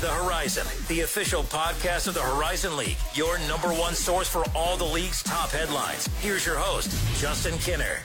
The Horizon, the official podcast of the Horizon League, your number one source for all the league's top headlines. Here's your host, Justin Kinner.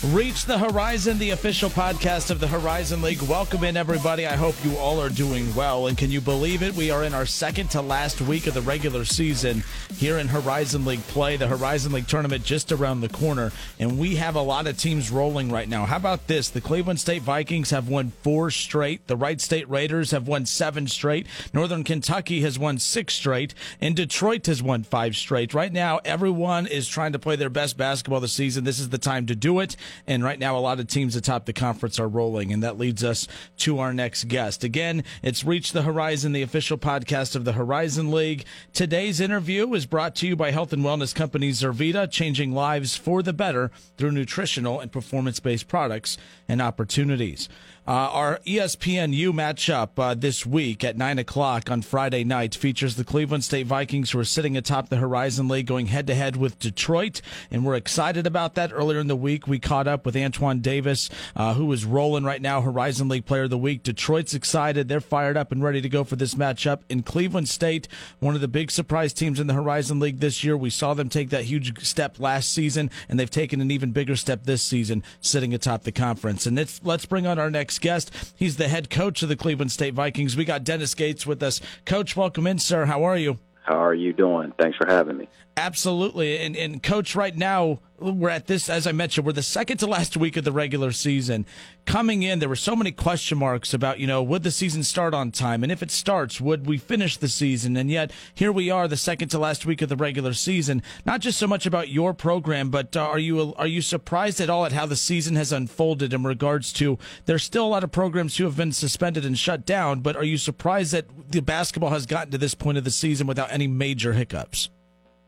Reach the Horizon, the official podcast of the Horizon League. Welcome in, everybody. I hope you all are doing well. And can you believe it? We are in our second to last week of the regular season here in Horizon League play. The Horizon League tournament just around the corner. And we have a lot of teams rolling right now. How about this? The Cleveland State Vikings have won four straight. The Wright State Raiders have won seven straight. Northern Kentucky has won six straight. And Detroit has won five straight. Right now, everyone is trying to play their best basketball this season. This is the time to do it. And right now, a lot of teams atop the conference are rolling. And that leads us to our next guest. Again, it's Reach the Horizon, the official podcast of the Horizon League. Today's interview is brought to you by health and wellness company Zurvita, changing lives for the better through nutritional and performance based products and opportunities. Uh, our ESPNU matchup uh, this week at 9 o'clock on Friday night features the Cleveland State Vikings, who are sitting atop the Horizon League, going head to head with Detroit. And we're excited about that. Earlier in the week, we caught up with Antoine Davis, uh, who is rolling right now, Horizon League Player of the Week. Detroit's excited. They're fired up and ready to go for this matchup. In Cleveland State, one of the big surprise teams in the Horizon League this year. We saw them take that huge step last season, and they've taken an even bigger step this season, sitting atop the conference. And let's bring on our next guest. He's the head coach of the Cleveland State Vikings. We got Dennis Gates with us. Coach, welcome in, sir. How are you? How are you doing? Thanks for having me. Absolutely. And, and coach, right now, we're at this, as I mentioned, we're the second to last week of the regular season. Coming in, there were so many question marks about, you know, would the season start on time? And if it starts, would we finish the season? And yet, here we are, the second to last week of the regular season. Not just so much about your program, but uh, are you are you surprised at all at how the season has unfolded in regards to there's still a lot of programs who have been suspended and shut down, but are you surprised that the basketball has gotten to this point of the season without any major hiccups?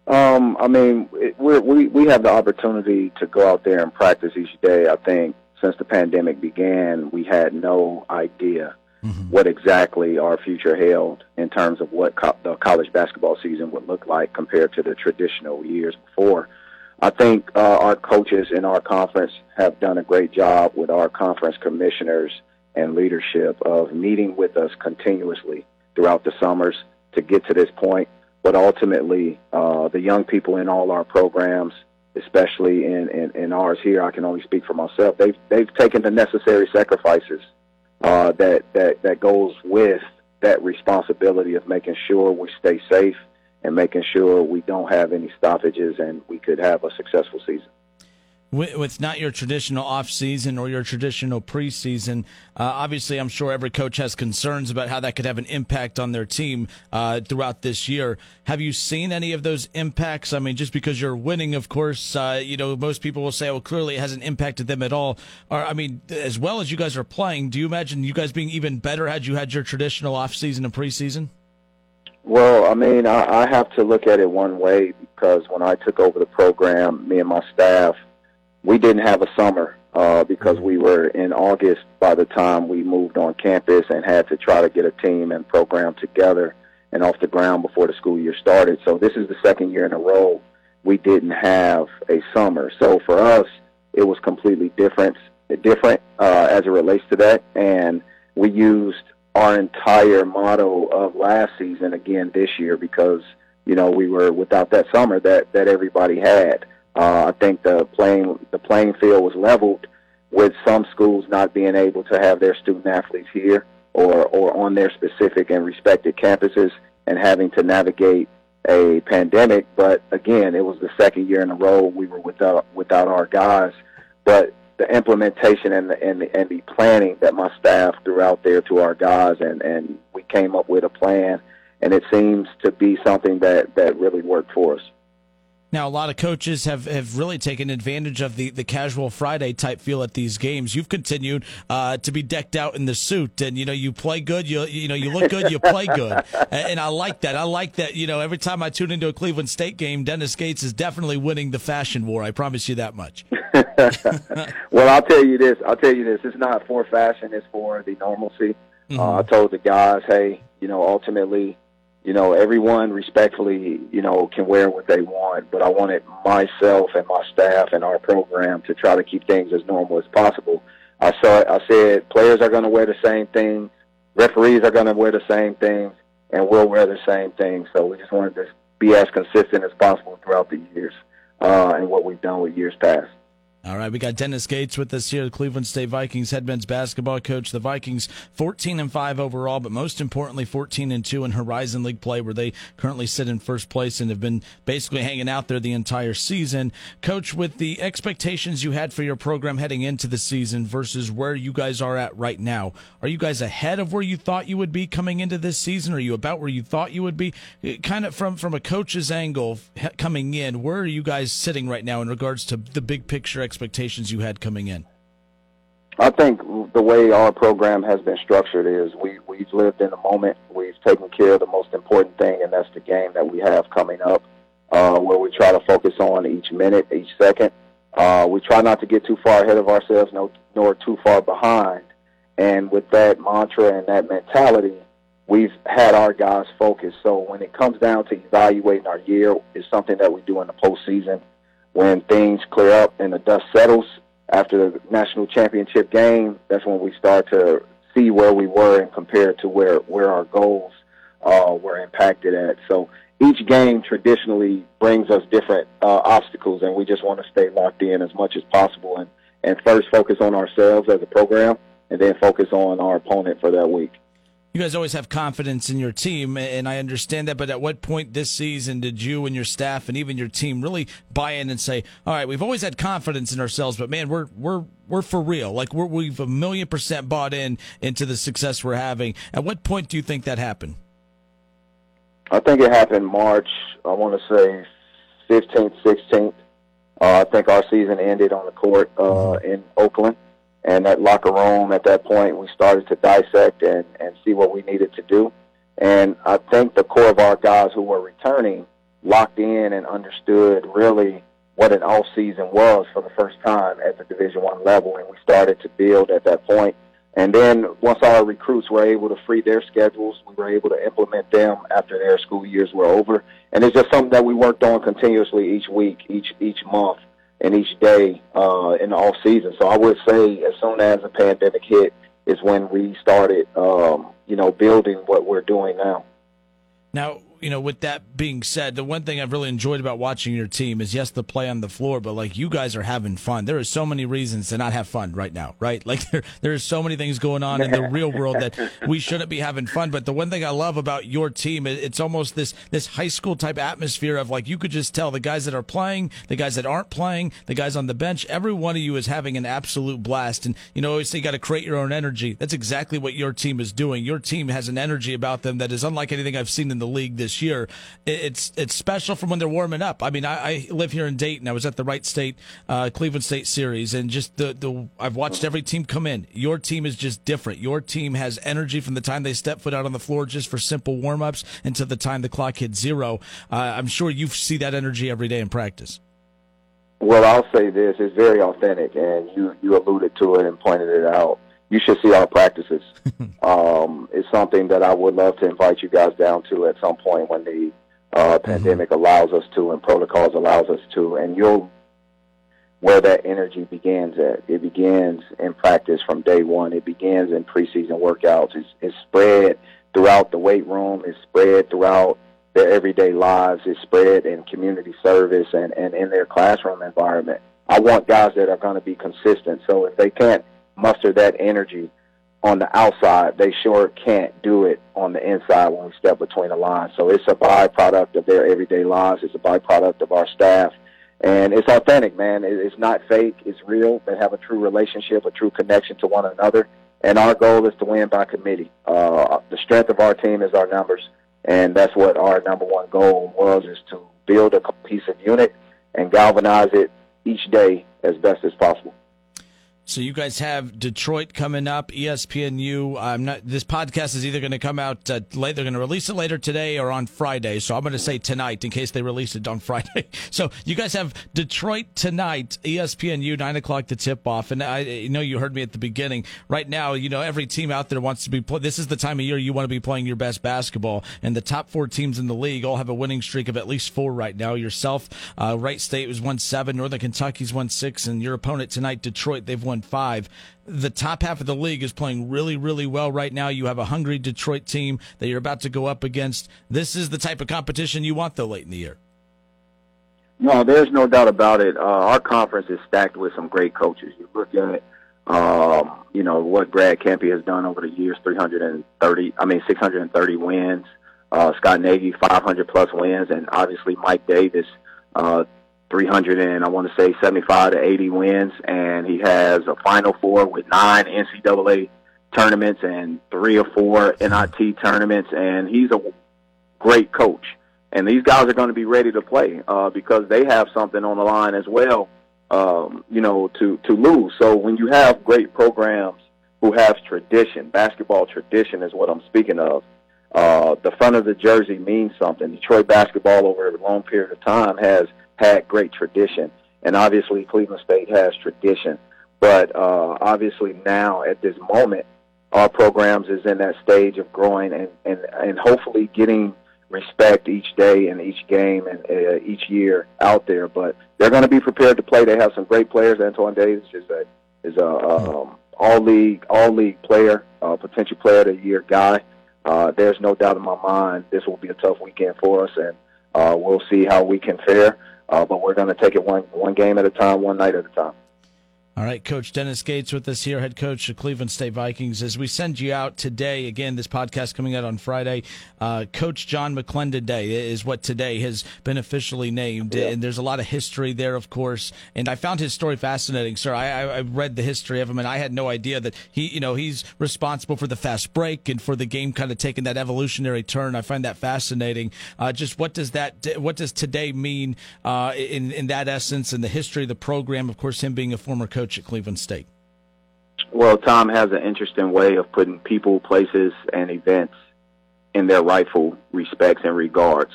Um, I mean, it, we're, we we have the opportunity to go out there and practice each day. I think since the pandemic began, we had no idea mm-hmm. what exactly our future held in terms of what co- the college basketball season would look like compared to the traditional years before. I think uh, our coaches in our conference have done a great job with our conference commissioners and leadership of meeting with us continuously throughout the summers to get to this point but ultimately, uh, the young people in all our programs, especially in, in, in, ours here, I can only speak for myself. They've they've taken the necessary sacrifices uh, that that that goes with that responsibility of making sure we stay safe and making sure we don't have any stoppages and we could have a successful season with, not your traditional off season or your traditional preseason. Uh, obviously, I'm sure every coach has concerns about how that could have an impact on their team uh, throughout this year. Have you seen any of those impacts? I mean, just because you're winning, of course, uh, you know, most people will say, well, clearly it hasn't impacted them at all. Or, I mean, as well as you guys are playing, do you imagine you guys being even better had you had your traditional off season and preseason? Well, I mean, I, I have to look at it one way because when I took over the program, me and my staff – we didn't have a summer uh, because we were in August by the time we moved on campus and had to try to get a team and program together and off the ground before the school year started. So this is the second year in a row we didn't have a summer. So for us, it was completely different, different uh, as it relates to that, and we used our entire motto of last season again this year because you know we were without that summer that that everybody had. Uh, I think the playing the playing field was leveled with some schools not being able to have their student athletes here or or on their specific and respected campuses and having to navigate a pandemic. But again, it was the second year in a row we were without without our guys. But the implementation and the, and the and the planning that my staff threw out there to our guys and and we came up with a plan and it seems to be something that that really worked for us. Now, a lot of coaches have, have really taken advantage of the, the casual Friday type feel at these games. You've continued uh, to be decked out in the suit, and you know you play good. You you know you look good. You play good, and I like that. I like that. You know, every time I tune into a Cleveland State game, Dennis Gates is definitely winning the fashion war. I promise you that much. well, I'll tell you this. I'll tell you this. It's not for fashion. It's for the normalcy. Mm-hmm. Uh, I told the guys, hey, you know, ultimately you know, everyone respectfully, you know, can wear what they want, but I wanted myself and my staff and our program to try to keep things as normal as possible. I saw, I said, players are going to wear the same thing, referees are going to wear the same thing, and we'll wear the same thing. So we just wanted to be as consistent as possible throughout the years, uh, and what we've done with years past. All right, we got Dennis Gates with us here, the Cleveland State Vikings head men's basketball coach. The Vikings 14 and 5 overall, but most importantly 14 and 2 in Horizon League play where they currently sit in first place and have been basically hanging out there the entire season. Coach, with the expectations you had for your program heading into the season versus where you guys are at right now, are you guys ahead of where you thought you would be coming into this season? Are you about where you thought you would be? Kind of from from a coach's angle coming in, where are you guys sitting right now in regards to the big picture expectations you had coming in? I think the way our program has been structured is we, we've lived in the moment. We've taken care of the most important thing, and that's the game that we have coming up, uh, where we try to focus on each minute, each second. Uh, we try not to get too far ahead of ourselves, no, nor too far behind. And with that mantra and that mentality, we've had our guys focused. So when it comes down to evaluating our year, it's something that we do in the postseason when things clear up and the dust settles after the national championship game, that's when we start to see where we were and compare to where where our goals uh, were impacted at. So each game traditionally brings us different uh, obstacles, and we just want to stay locked in as much as possible and and first focus on ourselves as a program, and then focus on our opponent for that week you guys always have confidence in your team, and I understand that. But at what point this season did you and your staff and even your team really buy in and say, "All right, we've always had confidence in ourselves, but man, we're we're we're for real. Like we're, we've a million percent bought in into the success we're having." At what point do you think that happened? I think it happened March. I want to say fifteenth, sixteenth. Uh, I think our season ended on the court uh, in Oakland and that locker room at that point we started to dissect and, and see what we needed to do. And I think the core of our guys who were returning locked in and understood really what an off season was for the first time at the Division One level, and we started to build at that point. And then once our recruits were able to free their schedules, we were able to implement them after their school years were over. And it's just something that we worked on continuously each week, each each month and each day uh, in the off season. So I would say as soon as the pandemic hit is when we started, um, you know, building what we're doing now. Now, you know, with that being said, the one thing I've really enjoyed about watching your team is yes, the play on the floor, but like you guys are having fun. There are so many reasons to not have fun right now, right? Like there, there are so many things going on in the real world that we shouldn't be having fun. But the one thing I love about your team, it's almost this this high school type atmosphere of like you could just tell the guys that are playing, the guys that aren't playing, the guys on the bench, every one of you is having an absolute blast. And you know, always say you got to create your own energy. That's exactly what your team is doing. Your team has an energy about them that is unlike anything I've seen in the league this year. It's it's special from when they're warming up. I mean, I, I live here in Dayton. I was at the Wright State uh, Cleveland State series, and just the the I've watched every team come in. Your team is just different. Your team has energy from the time they step foot out on the floor just for simple warm ups until the time the clock hits zero. Uh, I'm sure you see that energy every day in practice. Well, I'll say this: it's very authentic, and you you alluded to it and pointed it out you should see our practices. um, it's something that I would love to invite you guys down to at some point when the uh, mm-hmm. pandemic allows us to and protocols allows us to, and you'll where that energy begins at. It begins in practice from day one. It begins in preseason workouts. It's, it's spread throughout the weight room. It's spread throughout their everyday lives. It's spread in community service and, and in their classroom environment. I want guys that are going to be consistent. So if they can't muster that energy on the outside, they sure can't do it on the inside when we step between the lines. So it's a byproduct of their everyday lives. It's a byproduct of our staff. And it's authentic, man. It's not fake. It's real. They have a true relationship, a true connection to one another. And our goal is to win by committee. Uh, the strength of our team is our numbers. And that's what our number one goal was, is to build a cohesive unit and galvanize it each day as best as possible. So you guys have Detroit coming up, ESPNU. I'm not. This podcast is either going to come out uh, late. They're going to release it later today or on Friday. So I'm going to say tonight in case they release it on Friday. So you guys have Detroit tonight, ESPNU, nine o'clock to tip off. And I know you heard me at the beginning. Right now, you know every team out there wants to be. Play, this is the time of year you want to be playing your best basketball. And the top four teams in the league all have a winning streak of at least four right now. Yourself, uh, Wright State was won seven, Northern Kentucky's won six, and your opponent tonight, Detroit, they've won five. The top half of the league is playing really, really well right now. You have a hungry Detroit team that you're about to go up against. This is the type of competition you want, though, late in the year. No, there's no doubt about it. Uh, our conference is stacked with some great coaches. You look at, um, you know, what Brad Kampe has done over the years 330, I mean, 630 wins. Uh, Scott Nagy, 500 plus wins, and obviously Mike Davis, uh, 300 and I want to say 75 to 80 wins, and he has a Final Four with nine NCAA tournaments and three or four NIT tournaments, and he's a great coach. And these guys are going to be ready to play uh, because they have something on the line as well, um, you know, to to lose. So when you have great programs who have tradition, basketball tradition is what I'm speaking of. Uh, the front of the jersey means something. Detroit basketball over a long period of time has had great tradition, and obviously Cleveland State has tradition. But uh, obviously now at this moment, our programs is in that stage of growing and and and hopefully getting respect each day and each game and uh, each year out there. But they're going to be prepared to play. They have some great players. Antoine Davis is a is a um, all league all league player, uh, potential player of the year guy. Uh, there's no doubt in my mind this will be a tough weekend for us, and uh, we'll see how we can fare. Uh, but we're going to take it one one game at a time, one night at a time. All right, Coach Dennis Gates with us here, head coach of Cleveland State Vikings. As we send you out today, again, this podcast coming out on Friday, uh, Coach John McClendon Day is what today has been officially named. Yeah. And there's a lot of history there, of course. And I found his story fascinating, sir. I, I, read the history of him, and I had no idea that he, you know, he's responsible for the fast break and for the game kind of taking that evolutionary turn. I find that fascinating. Uh, just what does that, what does today mean uh, in in that essence and the history of the program? Of course, him being a former coach coach at Cleveland State? Well, Tom has an interesting way of putting people, places, and events in their rightful respects and regards.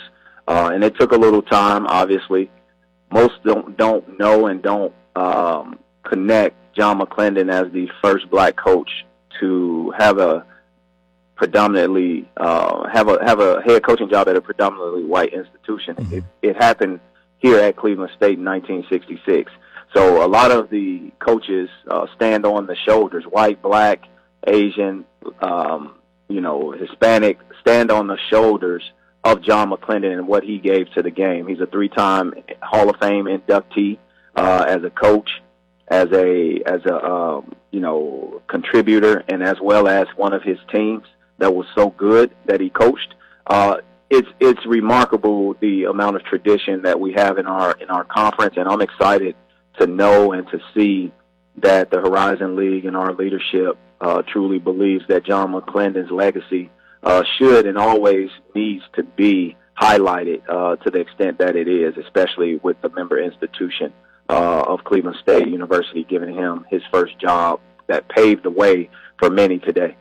Uh, and it took a little time, obviously. Most don't don't know and don't um, connect John McClendon as the first black coach to have a predominantly uh, have a have a head coaching job at a predominantly white institution. Mm-hmm. It, it happened here at Cleveland State in 1966. So a lot of the coaches uh, stand on the shoulders, white, black, Asian, um, you know, Hispanic, stand on the shoulders of John McClendon and what he gave to the game. He's a three-time Hall of Fame inductee uh, as a coach, as a as a um, you know contributor, and as well as one of his teams that was so good that he coached. Uh, it's it's remarkable the amount of tradition that we have in our in our conference, and I'm excited to know and to see that the Horizon League and our leadership uh, truly believes that John McClendon's legacy uh, should and always needs to be highlighted uh, to the extent that it is, especially with the member institution uh, of Cleveland State University giving him his first job that paved the way for many today.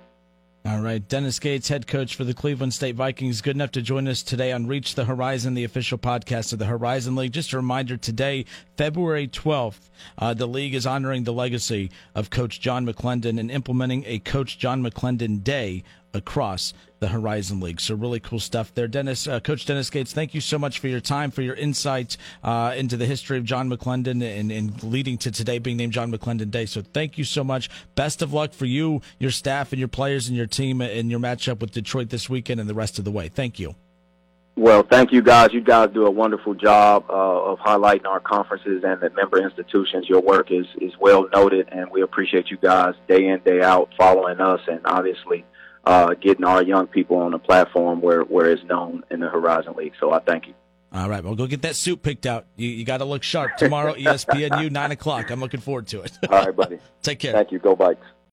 All right. Dennis Gates, head coach for the Cleveland State Vikings, good enough to join us today on Reach the Horizon, the official podcast of the Horizon League. Just a reminder today, February 12th, uh, the league is honoring the legacy of Coach John McClendon and implementing a Coach John McClendon Day across the Horizon League. So really cool stuff there, Dennis. Uh, Coach Dennis Gates, thank you so much for your time, for your insight uh, into the history of John McClendon and, and, leading to today being named John McClendon Day. So thank you so much. Best of luck for you, your staff, and your players and your team in your matchup with Detroit this weekend and the rest of the way. Thank you. Well, thank you guys. You guys do a wonderful job uh, of highlighting our conferences and the member institutions. Your work is is well noted, and we appreciate you guys day in day out following us, and obviously uh, getting our young people on a platform where, where it's known in the Horizon League. So I thank you. All right, well, go get that suit picked out. You, you got to look sharp tomorrow, ESPNU, 9 o'clock. I'm looking forward to it. All right, buddy. Take care. Thank you. Go Vikes.